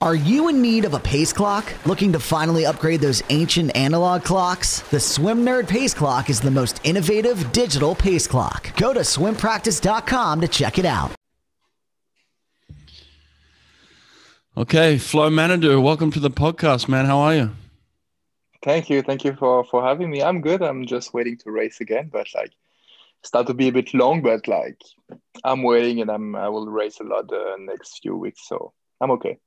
Are you in need of a pace clock? Looking to finally upgrade those ancient analog clocks? The Swim Nerd Pace Clock is the most innovative digital pace clock. Go to swimpractice.com to check it out. Okay, Flo Manaudou, welcome to the podcast, man. How are you? Thank you, thank you for for having me. I'm good. I'm just waiting to race again, but like start to be a bit long, but like I'm waiting and I'm I will race a lot the next few weeks, so I'm okay.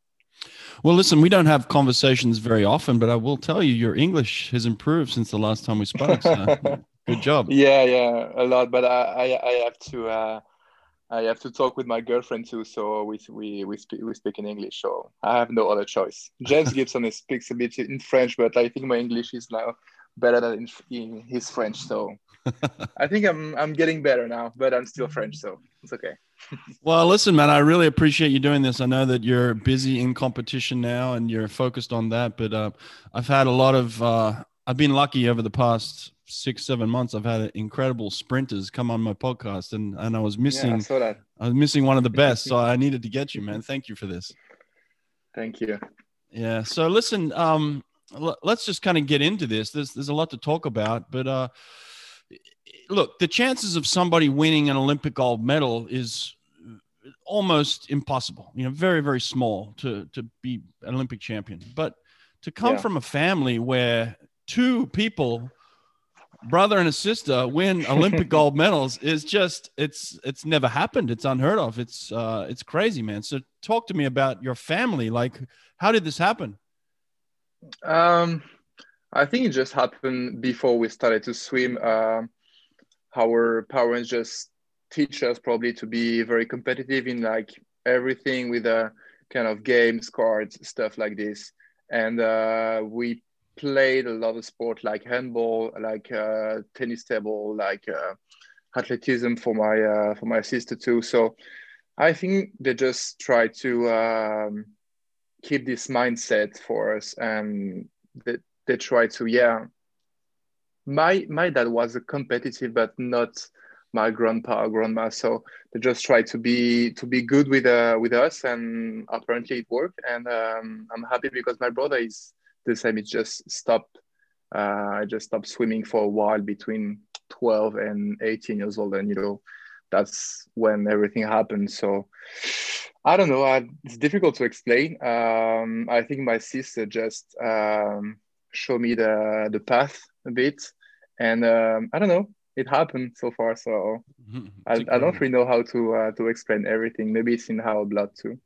Well, listen, we don't have conversations very often, but I will tell you, your English has improved since the last time we spoke. So good job. Yeah, yeah, a lot. But I, I, I have to, uh, I have to talk with my girlfriend too. So we, we, we speak, we speak in English. So I have no other choice. James Gibson speaks a bit in French, but I think my English is now better than in, in his French. So I think I'm, I'm getting better now, but I'm still French, so it's okay well, listen, man, I really appreciate you doing this. I know that you're busy in competition now and you're focused on that, but uh, I've had a lot of, uh, I've been lucky over the past six, seven months. I've had incredible sprinters come on my podcast, and and I was missing, yeah, I. I was missing one of the best, so I needed to get you, man. Thank you for this. Thank you. Yeah. So listen, um, let's just kind of get into this. There's there's a lot to talk about, but uh look, the chances of somebody winning an Olympic gold medal is almost impossible. You know, very very small to to be an Olympic champion. But to come yeah. from a family where two people, brother and a sister, win Olympic gold medals is just it's it's never happened. It's unheard of. It's uh it's crazy, man. So talk to me about your family. Like, how did this happen? Um, I think it just happened before we started to swim. Uh, our parents just teach us probably to be very competitive in like everything with a kind of games, cards, stuff like this. And uh, we played a lot of sport like handball, like uh, tennis table, like uh, athleticism for my uh, for my sister too. So I think they just try to um, keep this mindset for us, and they, they try to yeah my my dad was competitive but not my grandpa or grandma. So they just tried to be to be good with uh, with us and apparently it worked. And um, i'm happy because my brother is the same. It just stopped uh, i just stopped swimming for a while between 12 and 18 years old. And you know that's when everything happened. So i don't know. I, it's difficult to explain. Um, i think my sister just um, showed me the the path a bit. And um, I don't know, it happened so far. So I, I, don't really know how to uh, to explain everything. Maybe it's in our blood too.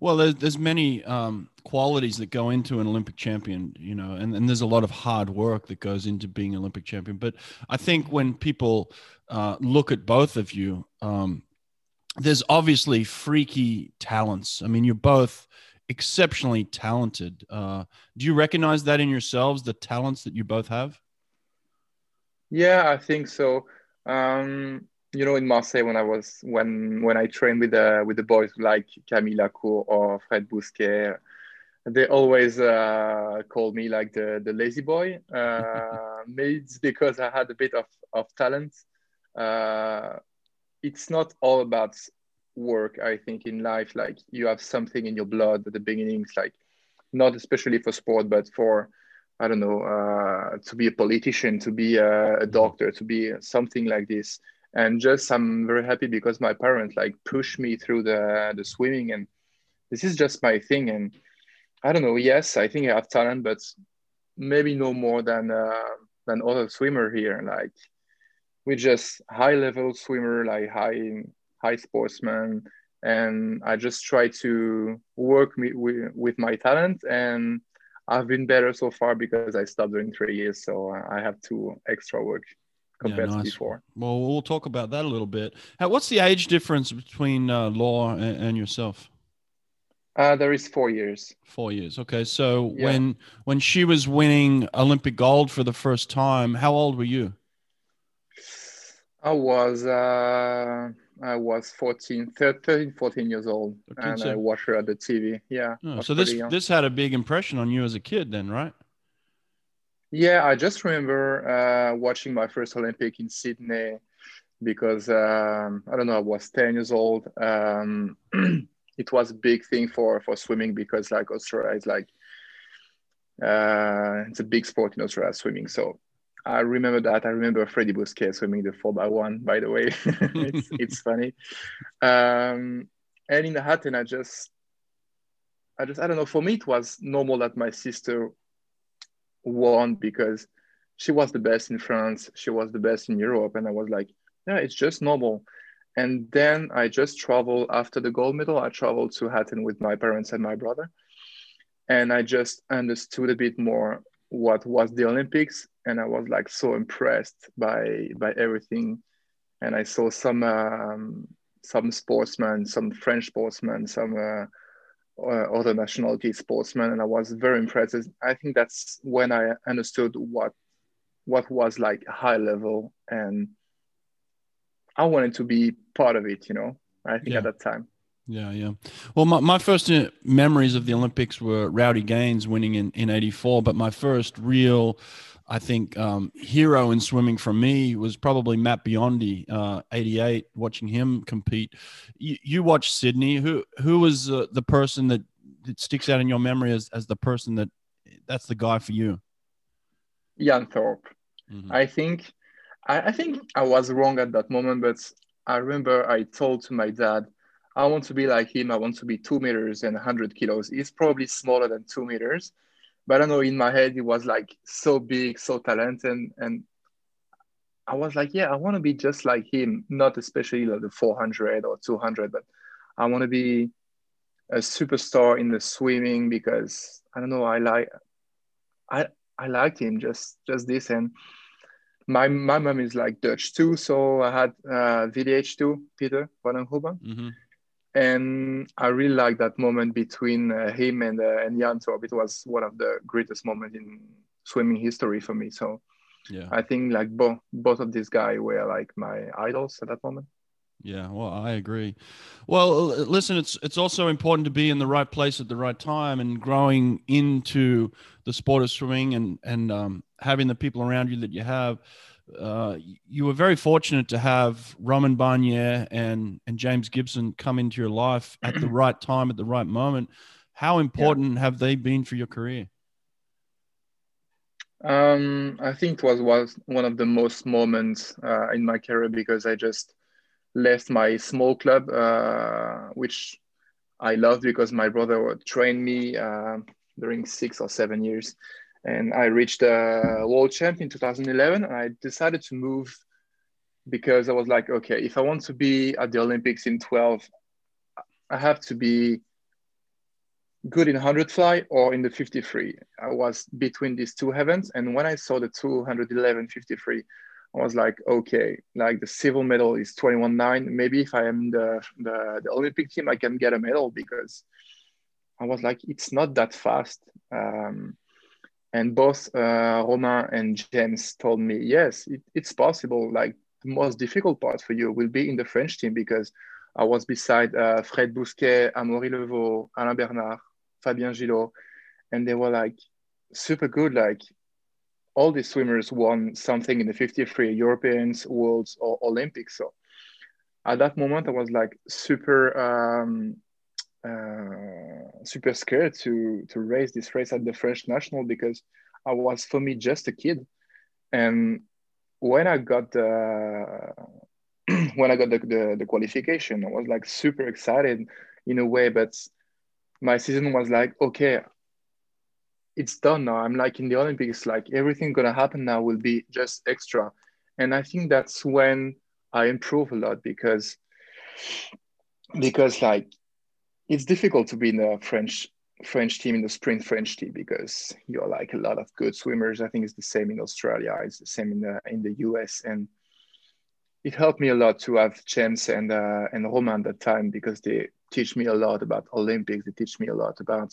Well, there's, there's many um, qualities that go into an Olympic champion, you know, and, and there's a lot of hard work that goes into being an Olympic champion. But I think when people uh, look at both of you, um, there's obviously freaky talents. I mean, you're both exceptionally talented. Uh, do you recognize that in yourselves, the talents that you both have? Yeah, I think so. Um, you know, in Marseille, when I was when when I trained with the with the boys like Camille Lacourt or Fred Bousquet, they always uh, called me like the the lazy boy. Uh, maybe it's because I had a bit of of talent. Uh, it's not all about work i think in life like you have something in your blood at the beginning it's like not especially for sport but for i don't know uh, to be a politician to be a, a, mm-hmm. doctor to be something like this and just i'm very happy because my parents like push me through the the swimming and this is just my thing and i don't know yes i think i have talent but maybe no more than uh, than other swimmer here like we just high level swimmer like high high sportsman and i just try to work me, with, with my talent and i've been better so far because i stopped doing three years so i have two extra work compared yeah, nice. to before well we'll talk about that a little bit what's the age difference between uh, Laure and, and yourself uh, there is four years. Four years. Okay. So yeah. when when she was winning Olympic gold for the first time, how old were you? I was uh, I was 14, 13, 14 years old, 13, and so. I watched her at the TV. Yeah. Oh, so this young. this had a big impression on you as a kid, then, right? Yeah, I just remember uh, watching my first Olympic in Sydney because um, I don't know, I was ten years old. Um, it was a big thing for for swimming because like Australia is like uh, it's a big sport in Australia swimming. So I remember that. I remember Freddie Bousquet swimming the four by one. By the way, it's it's funny. Um, and in the Athens, I just I just I don't know. For me, it was normal that my sister won because she was the best in France. She was the best in Europe, and I was like, yeah, it's just normal. And then I just traveled after the gold medal. I traveled to Athens with my parents and my brother, and I just understood a bit more what was the Olympics, and I was like so impressed by by everything. And I saw some um, some sportsmen, some French sportsmen, some uh, uh, other nationality sportsmen, and I was very impressed. I think that's when I understood what what was like high level, and I wanted to be part of it. You know, I think yeah. at that time. Yeah, yeah. Well, my, my first uh, memories of the Olympics were Rowdy Gaines winning in, in 84, but my first real I think um, hero in swimming for me was probably Matt Biondi, uh, 88, watching him compete. You, you watched Sydney. Who who was uh, the person that, that sticks out in your memory as, as the person that that's the guy for you? Ian Thorpe. Mm-hmm. I think I, I think I was wrong at that moment, but I remember I told to my dad, I want to be like him. I want to be two meters and 100 kilos. He's probably smaller than two meters but I don't know, in my head, it was like so big, so talented. And I was like, yeah, I want to be just like him, not especially like the 400 or 200, but I want to be a superstar in the swimming because I don't know, I like, I, I liked him just, just this. And my, my mom is like Dutch too. So I had uh, VDH too, Peter Van Mm-hmm and I really like that moment between uh, him and uh, and Ian Thorpe. It was one of the greatest moments in swimming history for me. So yeah, I think like both both of these guys were like my idols at that moment. Yeah, well, I agree. Well, listen, it's it's also important to be in the right place at the right time and growing into the sport of swimming and and um, having the people around you that you have uh, you were very fortunate to have Romain Barnier and and James Gibson come into your life at the right time at the right moment. How important yeah. have they been for your career? Um, I think it was was one of the most moments uh, in my career because I just left my small club, uh, which I loved because my brother trained me uh, during six or seven years and I reached a world champ in 2011. And I decided to move because I was like, okay, if I want to be at the Olympics in 12, I have to be good in 100 fly or in the 53. I was between these two heavens. And when I saw the 211 53, I was like, okay, like the silver medal is 21.9. Maybe if I am the, the, the Olympic team, I can get a medal because I was like, it's not that fast. Um, and both uh, Romain and James told me, yes, it, it's possible. Like the most difficult part for you will be in the French team because I was beside uh, Fred Bousquet, Amaury Leveaux, Alain Bernard, Fabien Gilot, and they were like super good. Like all these swimmers won something in the 53 Europeans, Worlds, or Olympics. So at that moment, I was like super um, uh, super scared to to race this race at the French national because I was for me just a kid, and when I got the when I got the, the, the qualification, I was like super excited in a way, but my season was like okay, it's done now. I'm like in the Olympics, like everything gonna happen now will be just extra, and I think that's when I improve a lot because because like it's difficult to be in the French French team in the sprint French team because you're like a lot of good swimmers. I think it's the same in Australia. It's the same in the in the US, and it helped me a lot to have James and uh, and Romain that time because they teach me a lot about Olympics. They teach me a lot about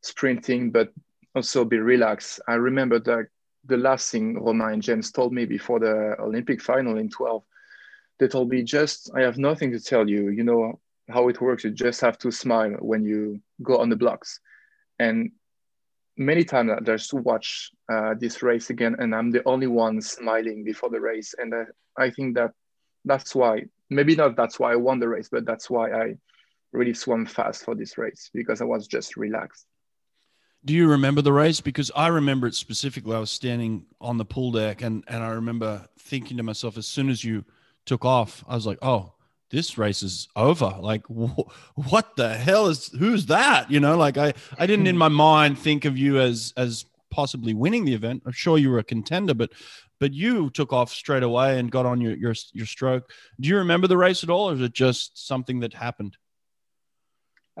sprinting, but also be relaxed. I remember that the last thing Romain and James told me before the Olympic final in 12, they told me just I have nothing to tell you. You know, how it works you just have to smile when you go on the blocks and many times I just watch uh, this race again and i'm the only one smiling before the race and uh, i think that that's why maybe not that's why i won the race but that's why i really swam fast for this race because I was just relaxed. Do you remember the race? Because I remember it specifically. I was standing on the pool deck, and and I remember thinking to myself, as soon as you took off, I was like, oh, this race is over. Like, wh- what the hell is who's that? You know, like I I didn't in my mind think of you as as possibly winning the event. I'm sure you were a contender, but but you took off straight away and got on your your your stroke. Do you remember the race at all, or is it just something that happened?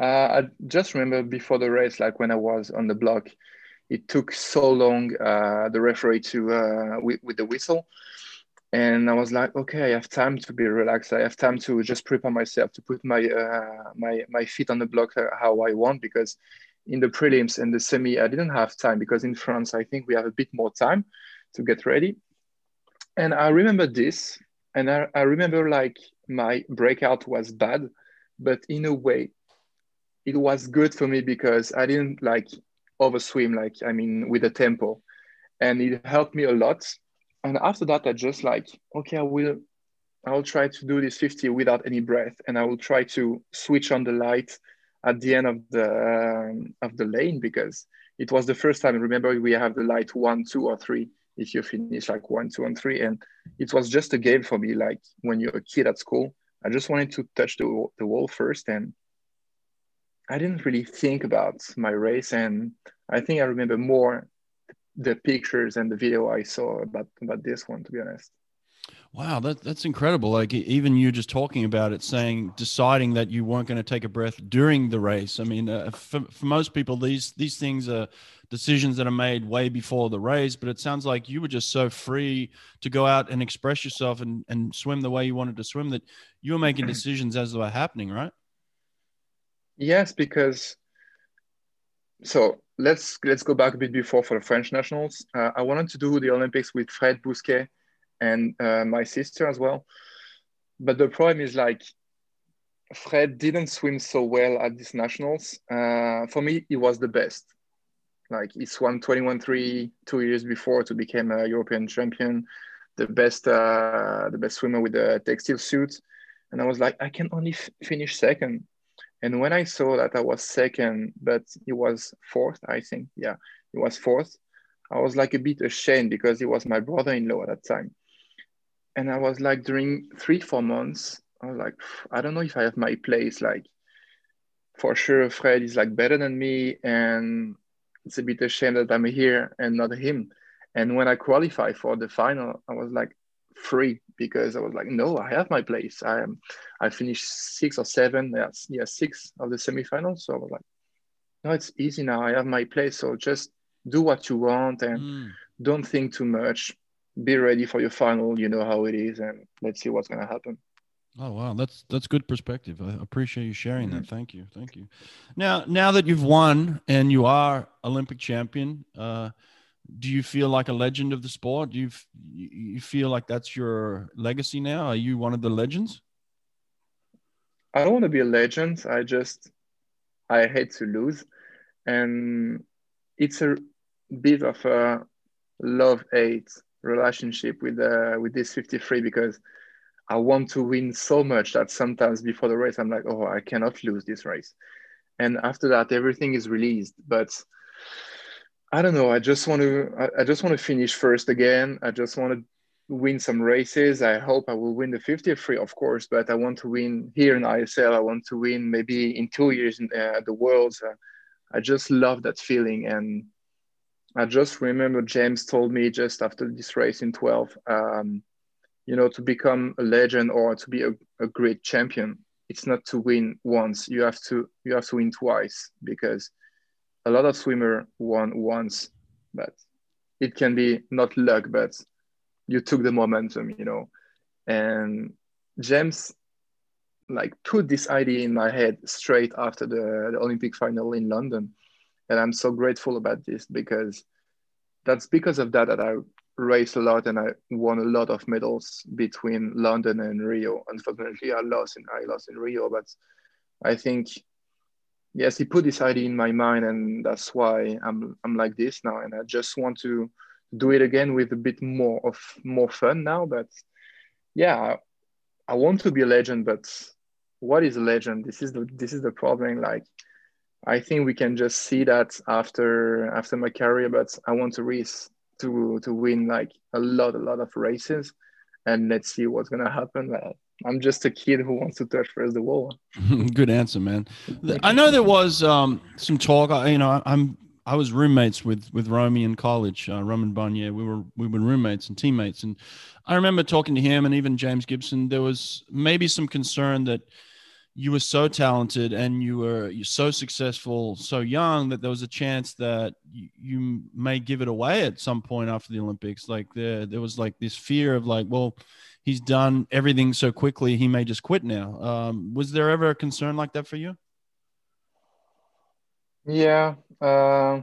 Uh, I just remember before the race, like when I was on the block, it took so long, uh, the referee to, uh, with, with the whistle. And I was like, okay, I have time to be relaxed. I have time to just prepare myself to put my, uh, my, my feet on the block uh, how I want. Because in the prelims and the semi, I didn't have time because in France, I think we have a bit more time to get ready. And I remember this, and I, I remember like my breakout was bad, but in a way, it was good for me because I didn't like overswim, like I mean, with the tempo, and it helped me a lot. And after that, I just like, okay, I will, I will try to do this 50 without any breath, and I will try to switch on the light at the end of the um, of the lane because it was the first time. Remember, we have the light one, two, or three. If you finish like one, two, and three, and it was just a game for me. Like when you're a kid at school, I just wanted to touch the the wall first and I didn't really think about my race, and I think I remember more the pictures and the video I saw about about this one. To be honest. Wow, that, that's incredible. Like even you just talking about it, saying deciding that you weren't going to take a breath during the race. I mean, uh, for, for most people, these these things are decisions that are made way before the race. But it sounds like you were just so free to go out and express yourself and, and swim the way you wanted to swim that you were making decisions as they were happening, right? Yes, because so let's let's go back a bit before for the French nationals. Uh, I wanted to do the Olympics with Fred Bousquet and uh, my sister as well, but the problem is like Fred didn't swim so well at these nationals. Uh, for me, he was the best. Like he swam 21-3 two years before to become a European champion, the best uh, the best swimmer with the textile suit, and I was like, I can only f- finish second and when I saw that I was second, but he was fourth, I think, yeah, he was fourth, I was like a bit ashamed because he was my brother in law at that time. And I was like, during three, four months, I was like, I don't know if I have my place. Like, for sure, Fred is like better than me. And it's a bit ashamed that I'm here and not him. And when I qualified for the final, I was like, free because I was like, no, I have my place. I am, I finished six or seven, yeah, yeah, six of the semifinals. So I was like, no, it's easy now. I have my place. So just do what you want and mm. don't think too much. Be ready for your final. You know how it is, and let's see what's gonna happen. Oh wow, that's that's good perspective. I appreciate you sharing mm-hmm. that. Thank you, thank you. Now, now that you've won and you are Olympic champion, uh, do you feel like a legend of the sport? Do you you feel like that's your legacy now? Are you one of the legends? I don't want to be a legend. I just I hate to lose, and it's a bit of a love hate relationship with uh, with this 53 because I want to win so much that sometimes before the race I'm like, oh, I cannot lose this race, and after that everything is released, but I don't know. I just want to. I, just want to finish first again. I just want to win some races. I hope I will win the 50 free, of course, but I want to win here in ISL. I want to win maybe in two years in uh, the Worlds. Uh, I just love that feeling. And I just remember James told me just after this race in 12, um, you know, to become a legend or to be a, a great champion, it's not to win once. You have to you have to win twice because a lot of swimmer won once, but it can be not luck, but you took the momentum, you know. And James like put this idea in my head straight after the, the Olympic final in London. And I'm so grateful about this because that's because of that that I raced a lot and I won a lot of medals between London and Rio. Unfortunately, I lost in I lost in Rio, but I think yes, he put this idea in my mind, and that's why I'm I'm like this now, and I just want to do it again with a bit more of more fun now. But yeah, I, want to be a legend, but what is a legend? This is the this is the problem. Like, I think we can just see that after after my career, but I want to race to to win like a lot a lot of races, and let's see what's gonna happen. I'm just a kid who wants to touch first the wall. Good answer, man. I know there was um, some talk. You know, I'm I was roommates with with Romy in college, uh, Romain Barnier. We were we were roommates and teammates, and I remember talking to him and even James Gibson. There was maybe some concern that you were so talented and you were you're so successful so young that there was a chance that you, you may give it away at some point after the Olympics. Like there there was like this fear of like, well, he's done everything so quickly, he may just quit now. Um, was there ever a concern like that for you? Yeah, uh,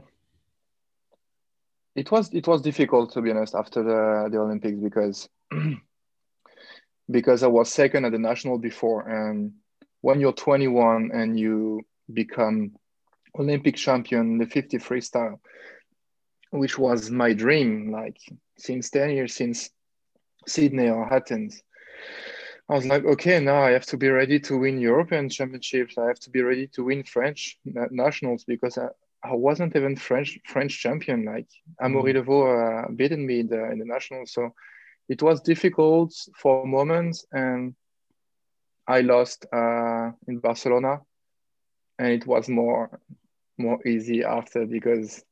it was it was difficult to be honest after the the Olympics because because I was second at the national before, and when you're 21 and you become Olympic champion in the 50 freestyle, which was my dream, like since 10 years since Sydney or Athens. I was like, okay, now I have to be ready to win European championships. I have to be ready to win French nationals because I, I wasn't even French French champion. Like Amaury mm. Leveaux uh, beaten me in the, in the nationals, so it was difficult for moments, and I lost uh, in Barcelona, and it was more more easy after because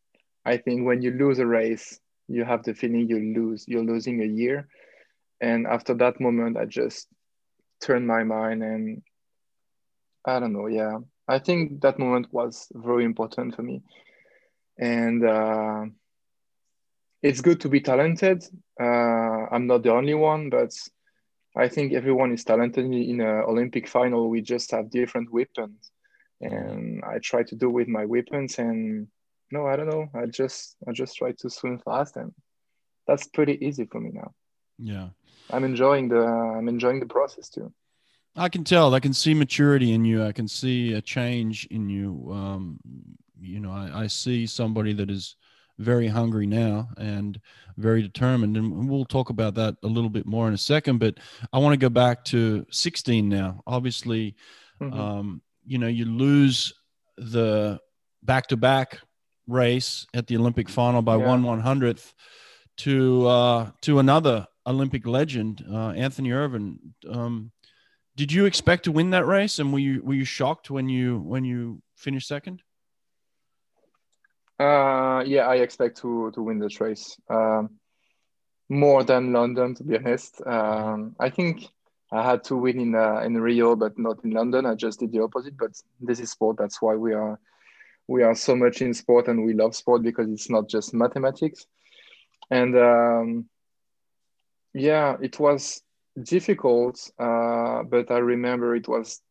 I think when you lose a race, you have the feeling you lose. You're losing a year, and after that moment, I just turned my mind and I don't know. Yeah, I think that moment was very important for me, and uh, it's good to be talented. Uh, I'm not the only one, but I think everyone is talented in an Olympic final. We just have different weapons, and I try to do with my weapons. And no, I don't know. I just I just try to swim fast, and that's pretty easy for me now. Yeah, I'm enjoying the I'm enjoying the process too. I can tell. I can see maturity in you. I can see a change in you. Um, you know, I, I see somebody that is very hungry now and very determined. And we'll talk about that a little bit more in a second. But I want to go back to 16 now. Obviously, mm-hmm. um, you know, you lose the back to back race at the Olympic final by yeah. one one hundredth to uh, to another Olympic legend, uh, Anthony Ervin. Um, did you expect to win that race, and were you were you shocked when you when you finished second? Uh, yeah, I expect to to win this race. Um, more than London, to be honest. Um, I think I had to win in uh, in Rio, but not in London. I just did the opposite. But this is sport. That's why we are we are so much in sport, and we love sport because it's not just mathematics. And um, yeah, it was difficult, uh, but I remember it was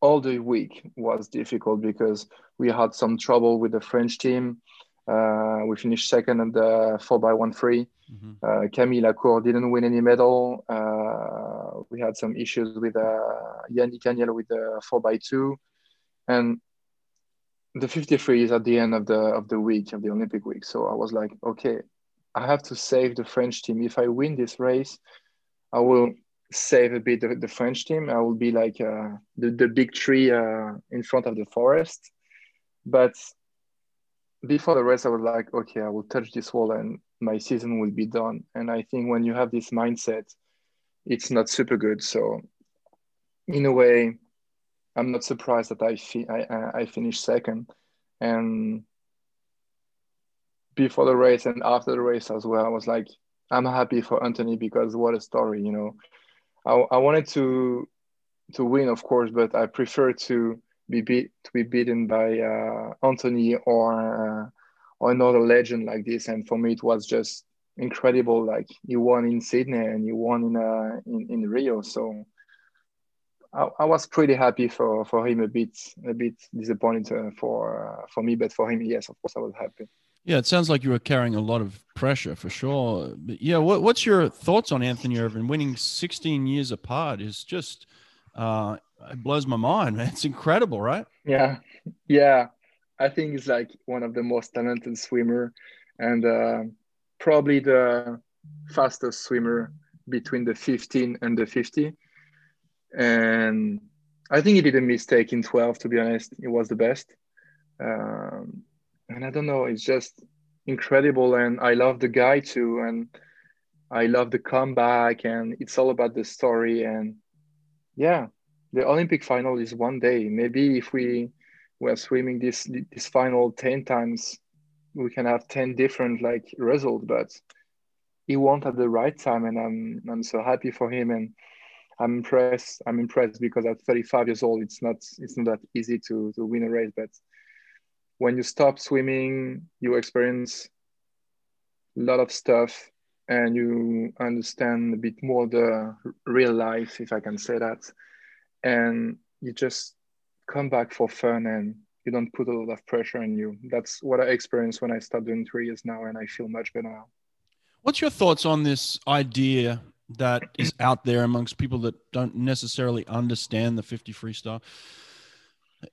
all the week was difficult because we had some trouble with the French team. Uh, we finished second at the 4x1 free. Mm-hmm. Uh, Camille Lacourt didn't win any medal. Uh, we had some issues with uh, Yannick Agnel with the 4x2. And the 53 is at the end of the of the week of the Olympic week. So I was like, okay, I have to save the French team. If I win this race, I will save a bit the, the French team. I will be like uh, the, the big tree uh, in front of the forest. But before the race, I was like, okay, I will touch this wall and my season will be done. And I think when you have this mindset, it's not super good. So, in a way, I'm not surprised that I fi- I, I finished second. And before the race and after the race as well, I was like, I'm happy for Anthony because what a story, you know. I, I wanted to to win, of course, but I prefer to be beat to be beaten by uh, Anthony or uh, or another legend like this. And for me, it was just incredible. Like you won in Sydney and you won in uh, in, in Rio, so I, I, was pretty happy for for him. A bit a bit disappointed uh, for uh, for me, but for him, yes, of course, I was happy. Yeah, it sounds like you were carrying a lot of pressure for sure. But yeah, what, what's your thoughts on Anthony Ervin winning 16 years apart? Is just uh, it blows my mind, man. It's incredible, right? Yeah, yeah. I think he's like one of the most talented swimmer, and uh, probably the fastest swimmer between the 15 and the 50. And I think he did a mistake in 12. To be honest, it was the best. Um, and I don't know, it's just incredible, and I love the guy too, and I love the comeback, and it's all about the story. And yeah, the Olympic final is one day. Maybe if we were swimming this this final 10 times, we can have 10 different like results, but he won't at the right time, and I'm I'm so happy for him, and I'm impressed. I'm impressed because at 35 years old, it's not it's not that easy to to win a race, but when you stop swimming, you experience a lot of stuff and you understand a bit more the real life, if I can say that. And you just come back for fun and you don't put a lot of pressure on you. That's what I experienced when I started doing three years now, and I feel much better now. What's your thoughts on this idea that is out there amongst people that don't necessarily understand the 50 freestyle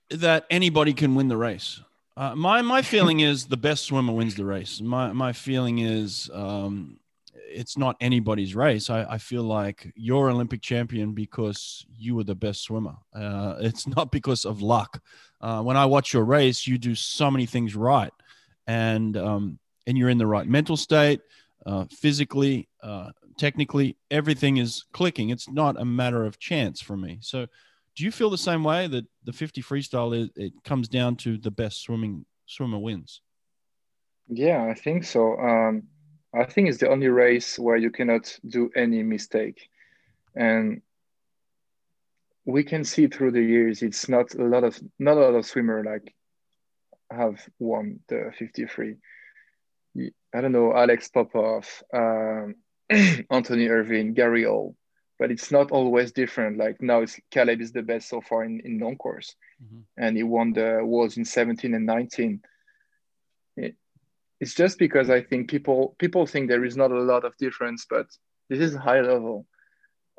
that anybody can win the race? Uh, my my feeling is the best swimmer wins the race. My my feeling is um, it's not anybody's race. I, I feel like you're Olympic champion because you were the best swimmer. Uh, it's not because of luck. Uh, when I watch your race, you do so many things right, and um, and you're in the right mental state, uh, physically, uh, technically. Everything is clicking. It's not a matter of chance for me. So do you feel the same way that the 50 freestyle is, it comes down to the best swimming swimmer wins? Yeah, I think so. Um, I think it's the only race where you cannot do any mistake, and we can see through the years it's not a lot of not a lot of swimmer like have won the 53. I don't know Alex Popov, um, Anthony Ervin, Gary Hall but it's not always different. Like now, it's Caeleb is the best so far in, in long course, mm-hmm. and he won the worlds in 17 and 19. It, it's just because I think people people think there is not a lot of difference, but this is high level.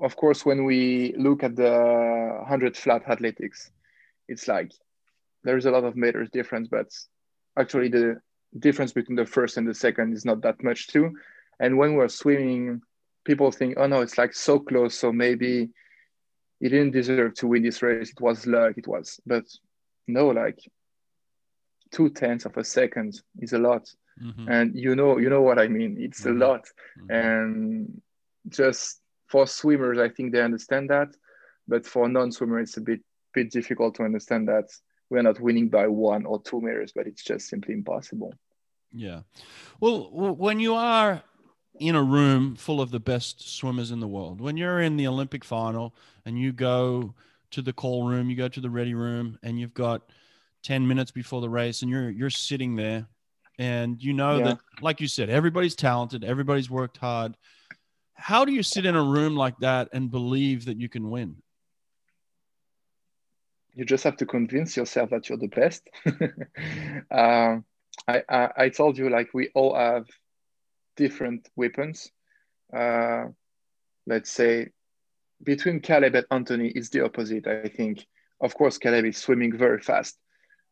Of course, when we look at the 100 flat athletics, it's like there's a lot of meters difference, but actually the difference between the first and the second is not that much too. And when we're swimming people think, oh no, it's like so close, so maybe he didn't deserve to win this race. It was luck. It was, but no, like two tenths of a second is a lot, mm-hmm. and you know, you know what I mean. It's mm-hmm. a lot, mm-hmm. and just for swimmers, I think they understand that, but for non-swimmers, it's a bit bit difficult to understand that we're not winning by one or two meters, but it's just simply impossible. Yeah. Well, when you are in a room full of the best swimmers in the world. When you're in the Olympic final and you go to the call room, you go to the ready room, and you've got 10 minutes before the race, and you're you're sitting there, and you know yeah. that, like you said, everybody's talented, everybody's worked hard. How do you sit in a room like that and believe that you can win? You just have to convince yourself that you're the best. uh, I, I I told you like we all have different weapons. Uh, let's say between Caeleb and Anthony, it's the opposite. I think, of course, Caeleb is swimming very fast,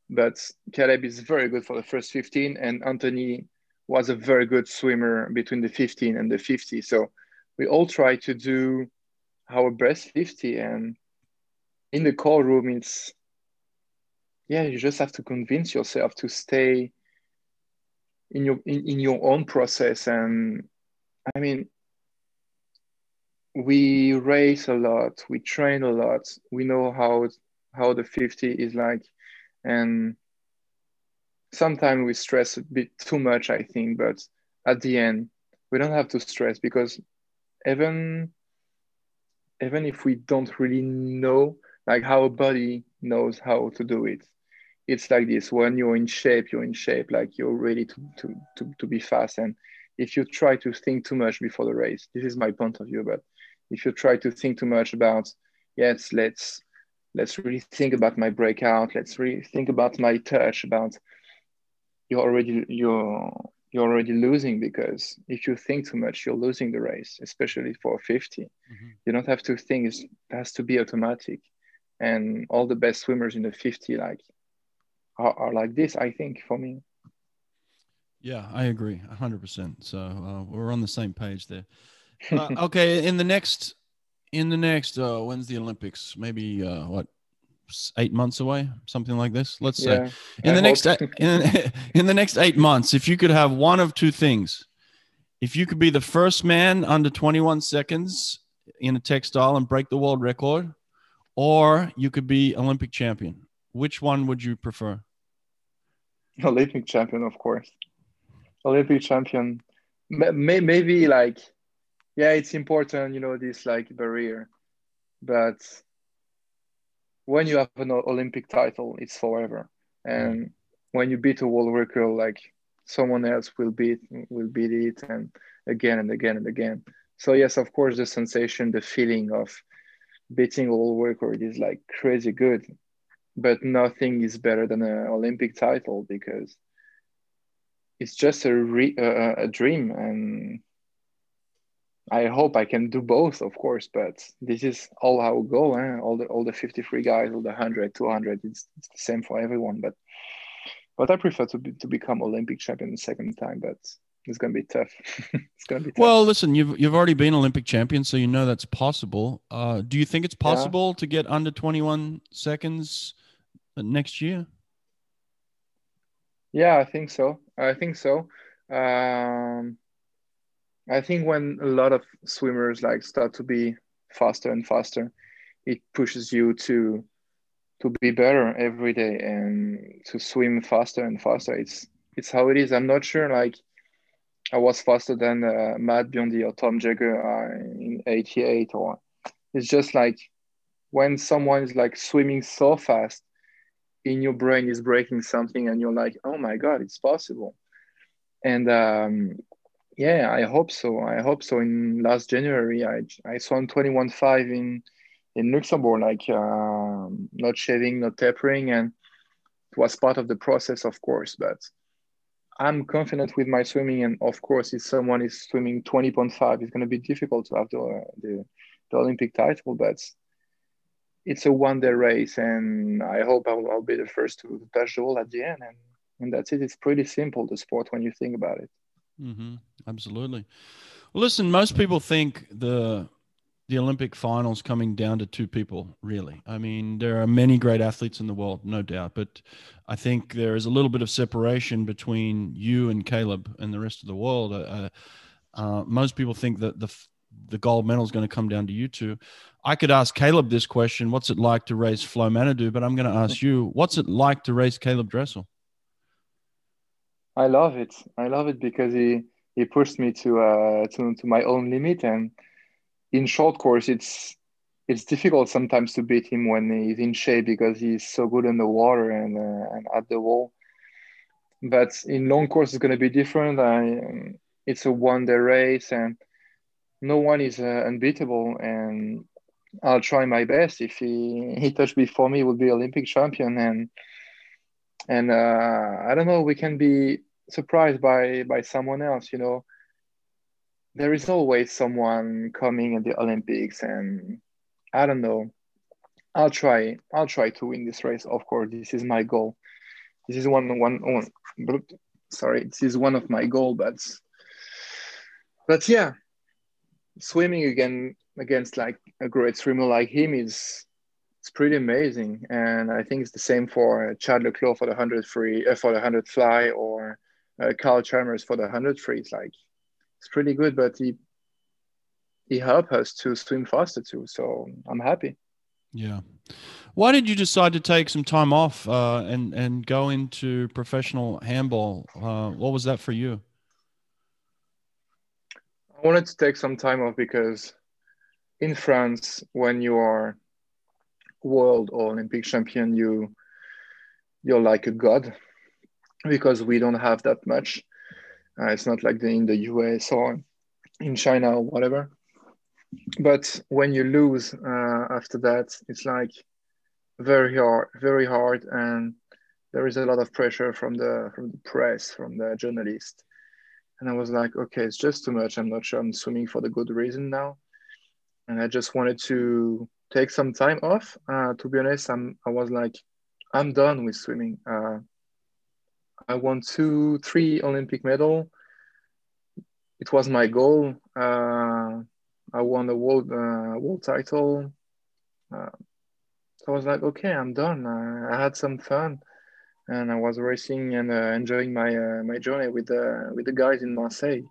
but Caeleb is very good for the first 15, and Anthony was a very good swimmer between the 15 and the 50. So we all try to do our best 50, and in the call room, it's yeah, you just have to convince yourself to stay in your in, in your own process. And i mean we race a lot we train a lot we know how how the 50 is like. And sometimes we stress a bit too much i think but at the end we don't have to stress because even even if we don't really know like how a body knows how to do it it's like this when you're in shape you're in shape like you're ready to, to, to, to be fast. And if you try to think too much before the race this is my point of view but if you try to think too much about yes let's let's really think about my breakout let's really think about my touch about you're already you're you're already losing because if you think too much you're losing the race especially for 50 mm-hmm. you don't have to think it has to be automatic. And all the best swimmers in the 50 like are, are like this i think for me. Yeah i agree 100% so uh, we're on the same page there. Uh, okay in the next in the next uh when's the olympics? Maybe uh what eight months away, something like this. Let's Yeah, say in I the next in, in the next eight months, if you could have one of two things, if you could be the first man under 21 seconds in a textile and break the world record, or you could be Olympic champion, which one would you prefer? Olympic champion, of course. Olympic champion. May, may, maybe like, yeah, it's important, you know, this like barrier, but when you have an Olympic title, it's forever. And mm. when you beat a world record, like someone else will beat will beat it, and again and again and again. So yes, of course, the sensation, the feeling of beating a world record is like crazy good but nothing is better than an Olympic title because it's just a re- uh, a dream, and I hope I can do both, of course. But this is all how it go. Eh? All the all the fifty three guys, all the 100, 200, it's, it's the same for everyone. But but I prefer to be, to become Olympic champion the second time. But it's gonna be tough. it's gonna be tough. Well, listen, you've you've already been Olympic champion, so you know that's possible. Uh, do you think it's possible to get under 21 seconds next year? Yeah, I think so. I think so. Um, I think when a lot of swimmers like start to be faster and faster, it pushes you to to be better every day and to swim faster and faster. It's it's how it is. I'm not sure. Like I was faster than uh, Matt Biondi or Tom Jager uh, in '88, or it's just like when someone is like swimming so fast in your brain is breaking something and you're like oh my god it's possible. And um, yeah i hope so. I hope so. In last january i i swam 21.5 in in luxembourg like um, not shaving not tapering and it was part of the process of course but i'm confident with my swimming and of course if someone is swimming 20.5 it's going to be difficult to have the, the, the olympic title but it's a one day race and I hope I'll, I'll, be the first to touch the wall at the end and, and that's it. It's pretty simple, the sport, when you think about it. Mm-hmm. Absolutely. Well, listen, most people think the the Olympic finals coming down to two people, really. I mean, there are many great athletes in the world, no doubt, but I think there is a little bit of separation between you and Caeleb and the rest of the world. Uh, uh, most people think that the the gold medal is going to come down to you two. I could ask Caeleb this question: What's it like to race Flo Manaudou? But I'm going to ask you: What's it like to race Caeleb Dressel? I love it. I love it because he he pushed me to uh to to my own limit, and in short course, it's it's difficult sometimes to beat him when he's in shape because he's so good in the water and uh, and at the wall. But in long course, it's going to be different. I, it's a one day race and no one is uh, unbeatable and I'll try my best. If he he touched before me, will be Olympic champion, and and uh, I don't know. We can be surprised by by someone else. You know, there is always someone coming at the Olympics, and I don't know. I'll try. I'll try to win this race. Of course, this is my goal. This is one one. one sorry, this is one of my goal, but but yeah, swimming again against like a great swimmer like him is it's pretty amazing. And i think it's the same for chad le clos for the 100 free uh, for the 100 fly or uh, kyle chalmers for the 100 free. It's like it's pretty good but he he helped us to swim faster too. So i'm happy. Yeah. Why did you decide to take some time off uh, and and go into professional handball? Uh, what was that for you i wanted to take some time off because in France, when you are world or Olympic champion, you you're like a god because we don't have that much. Uh, it's not like the, in the US or in China or whatever. But when you lose uh, after that, it's like very hard, very hard, and there is a lot of pressure from the from the press, from the journalist. And I was like, okay, it's just too much. I'm not sure I'm swimming for the good reason now and I just wanted to take some time off. Uh, to be honest, I'm I was like, I'm done with swimming. Uh, I won two, three Olympic medal. It was my goal. Uh, I won the world uh, world title. Uh, I was like, okay, I'm done. I had some fun, and I was racing and uh, enjoying my uh, my journey with the with the guys in Marseille.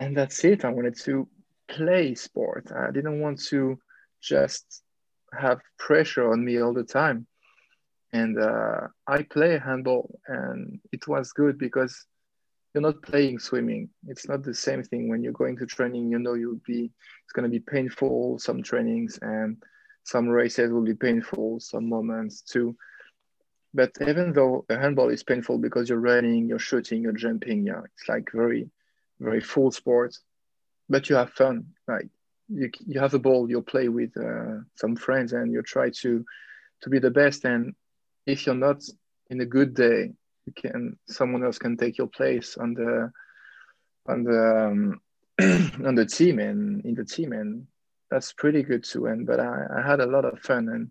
And that's it. I wanted to play sport. I didn't want to just have pressure on me all the time. And uh, I play handball, and it was good because you're not playing swimming. It's not the same thing when you're going to training. You know you'll be it's going to be painful some trainings and some races will be painful some moments too. But even though a handball is painful because you're running, you're shooting, you're jumping, yeah, it's like very, very full sport. But you have fun. Like you, you have a ball, you play with uh, some friends, and you try to to be the best. And if you're not in a good day, you can someone else can take your place on the on the um, on the team and in the team, and that's pretty good too. And but I, I had a lot of fun, and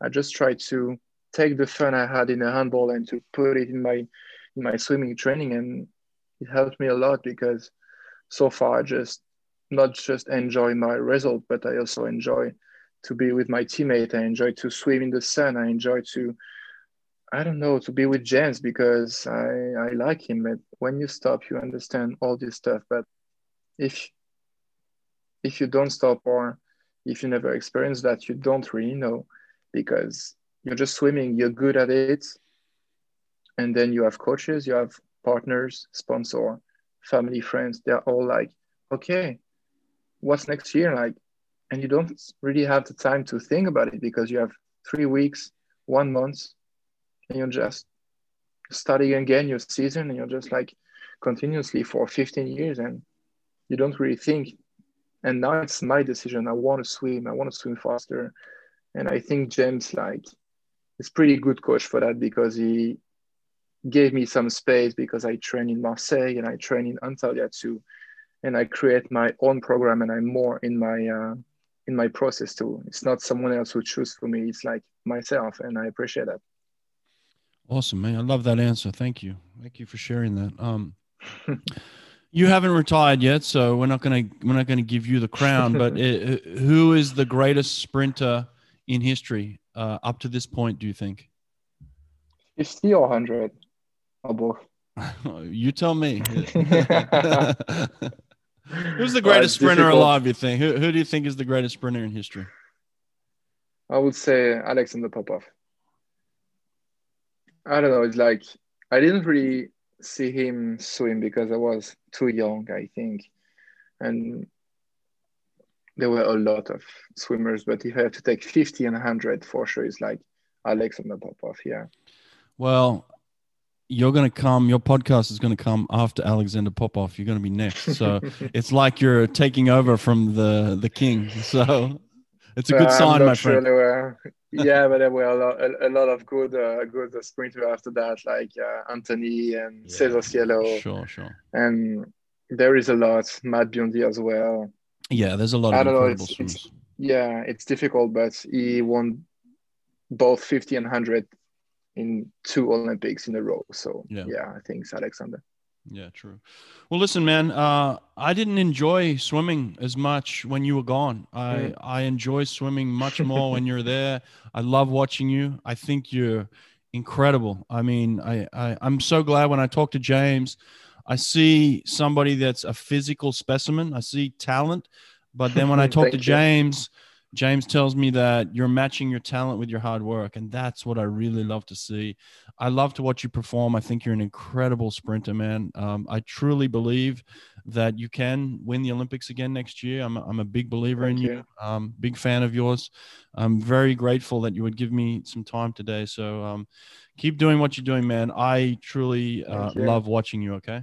I just tried to take the fun I had in the handball and to put it in my in my swimming training, and it helped me a lot because so far I just not just enjoy my result, but I also enjoy to be with my teammate. I enjoy to swim in the sun. I enjoy to, I don't know, to be with James because I, I like him. But when you stop, you understand all this stuff. But if if you don't stop or if you never experience that, you don't really know because you're just swimming, you're good at it. And then you have coaches, you have partners, sponsor, family, friends. They're all like, okay, what's next year like and you don't really have the time to think about it because you have three weeks one month and you're just studying again your season and you're just like continuously for 15 years and you don't really think and now it's my decision i want to swim i want to swim faster and i think james like is pretty good coach for that because he gave me some space because i train in marseille and i train in antalya too and I create my own program and I'm more in my uh, in my process too. It's not someone else who choose for me. It's like myself, and I appreciate that. Awesome, man. I love that answer. Thank you. Thank you for sharing that. Um, you haven't retired yet, so we're not gonna we're not gonna give you the crown. But it, who is the greatest sprinter in history uh, up to this point? Do you think? Fifty or hundred, or both? you tell me. Who's the greatest uh, sprinter difficult. alive? You think? Who, who do you think is the greatest sprinter in history? I would say Alexander Popov. I don't know. It's like I didn't really see him swim because I was too young, I think, and there were a lot of swimmers. But if I have to take fifty and hundred, for sure, it's like Alexander Popov. Yeah. Well, you're going to come, your podcast is going to come after Alexander Popov. You're going to be next. So it's like you're taking over from the, the king. So it's a good uh, sign, my friend. Yeah, but there were a lot, a, a lot of good, uh, good sprinters after that, like uh, Anthony and yeah, Cesar Cielo. Sure, sure. And there is a lot, Matt Biondi as well. Yeah, there's a lot of I don't know, it's, it's, yeah, it's difficult, but he won both 50 and 100 in two Olympics in a row. So yeah, yeah I think it's Alexander. Yeah, true. Well, listen, man. Uh, I didn't enjoy swimming as much when you were gone. I mm. I enjoy swimming much more when you're there. I love watching you. I think you're incredible. I mean, I, I I'm so glad when I talk to James, I see somebody that's a physical specimen. I see talent, but then when I talk to James. James tells me that you're matching your talent with your hard work, and that's what I really love to see. I love to watch you perform. I think you're an incredible sprinter, man. Um, I truly believe that you can win the Olympics again next year. I'm, I'm a big believer Thank in you. you. Um, big fan of yours. I'm very grateful that you would give me some time today. So um, keep doing what you're doing, man. I truly uh, love watching you. Okay.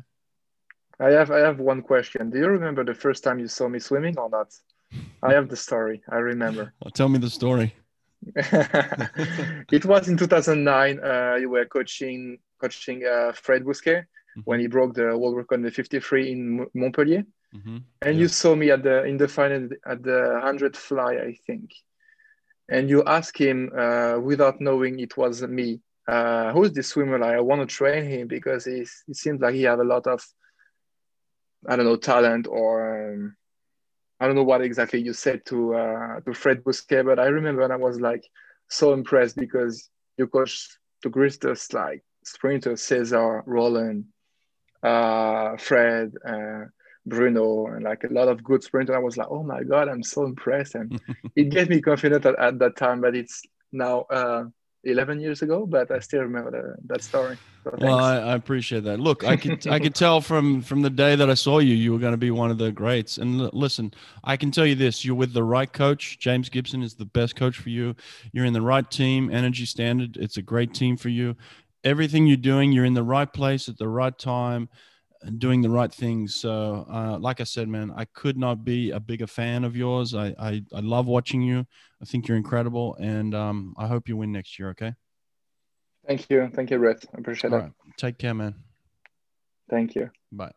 I have I have one question. Do you remember the first time you saw me swimming or not? I have the story. I remember. Well, tell me the story. it was in 2009. Uh, you were coaching coaching uh, Fred Bousquet mm-hmm. when he broke the world record in the 53 in Montpellier, mm-hmm. and yeah. you saw me at the in the final at the 100 fly, I think. And you asked him uh, without knowing it was me. Uh, who's this swimmer? Like, I want to train him because he seems like he have a lot of I don't know talent or. Um, I don't know what exactly you said to uh, to Fred Bousquet, but I remember and I was like so impressed because you coach the greatest like sprinters, Cesar, Roland, uh, Fred, uh, Bruno, and like a lot of good sprinters. I was like, oh my god, I'm so impressed, and it gave me confidence at, at that time. But it's now uh, 11 years ago, but I still remember the, that story. So well, I, I, appreciate that. Look, I could I could tell from from the day that I saw you, you were going to be one of the greats. And l- listen, I can tell you this: you're with the right coach. James Gibson is the best coach for you. You're in the right team. Energy Standard, it's a great team for you. Everything you're doing, you're in the right place at the right time doing the right things. So, uh, like I said, man, I could not be a bigger fan of yours. I, I, I love watching you. I think you're incredible, and um, I hope you win next year. Okay. Thank you, thank you, Brett. I appreciate it. Right. Take care, man. Thank you. Bye.